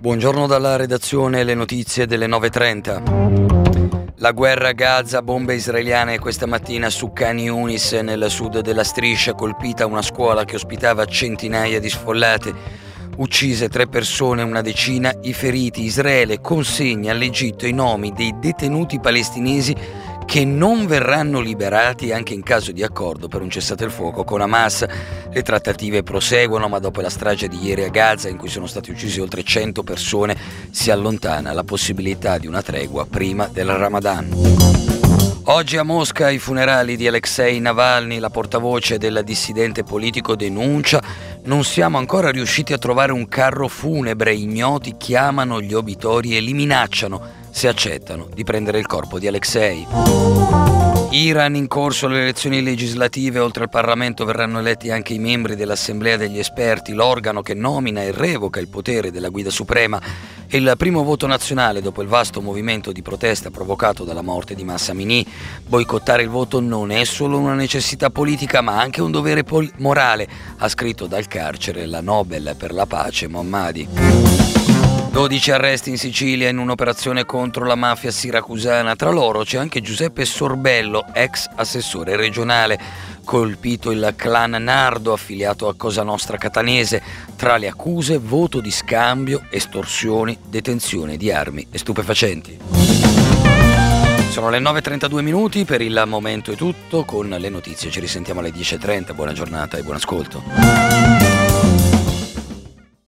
Buongiorno dalla redazione le notizie delle 9.30. La guerra a Gaza, bombe israeliane questa mattina su Cani Yunis nel sud della striscia, colpita una scuola che ospitava centinaia di sfollate. Uccise tre persone, e una decina i feriti. Israele consegna all'Egitto i nomi dei detenuti palestinesi che non verranno liberati anche in caso di accordo per un cessate il fuoco con Hamas. Le trattative proseguono, ma dopo la strage di ieri a Gaza, in cui sono stati uccisi oltre 100 persone, si allontana la possibilità di una tregua prima del Ramadan. Oggi a Mosca i funerali di Alexei Navalny, la portavoce del dissidente politico, denuncia non siamo ancora riusciti a trovare un carro funebre, ignoti chiamano gli obitori e li minacciano se accettano di prendere il corpo di Alexei. Iran in corso alle elezioni legislative, oltre al Parlamento verranno eletti anche i membri dell'Assemblea degli esperti, l'organo che nomina e revoca il potere della guida suprema. Il primo voto nazionale dopo il vasto movimento di protesta provocato dalla morte di Massa Amini. Boicottare il voto non è solo una necessità politica ma anche un dovere pol- morale, ha scritto dal carcere la Nobel per la pace Mohammadi. 12 arresti in Sicilia in un'operazione contro la mafia siracusana. Tra loro c'è anche Giuseppe Sorbello, ex assessore regionale. Colpito il clan Nardo, affiliato a Cosa Nostra Catanese. Tra le accuse, voto di scambio, estorsioni, detenzione di armi e stupefacenti. Sono le 9.32 minuti, per il momento è tutto, con le notizie ci risentiamo alle 10.30, buona giornata e buon ascolto.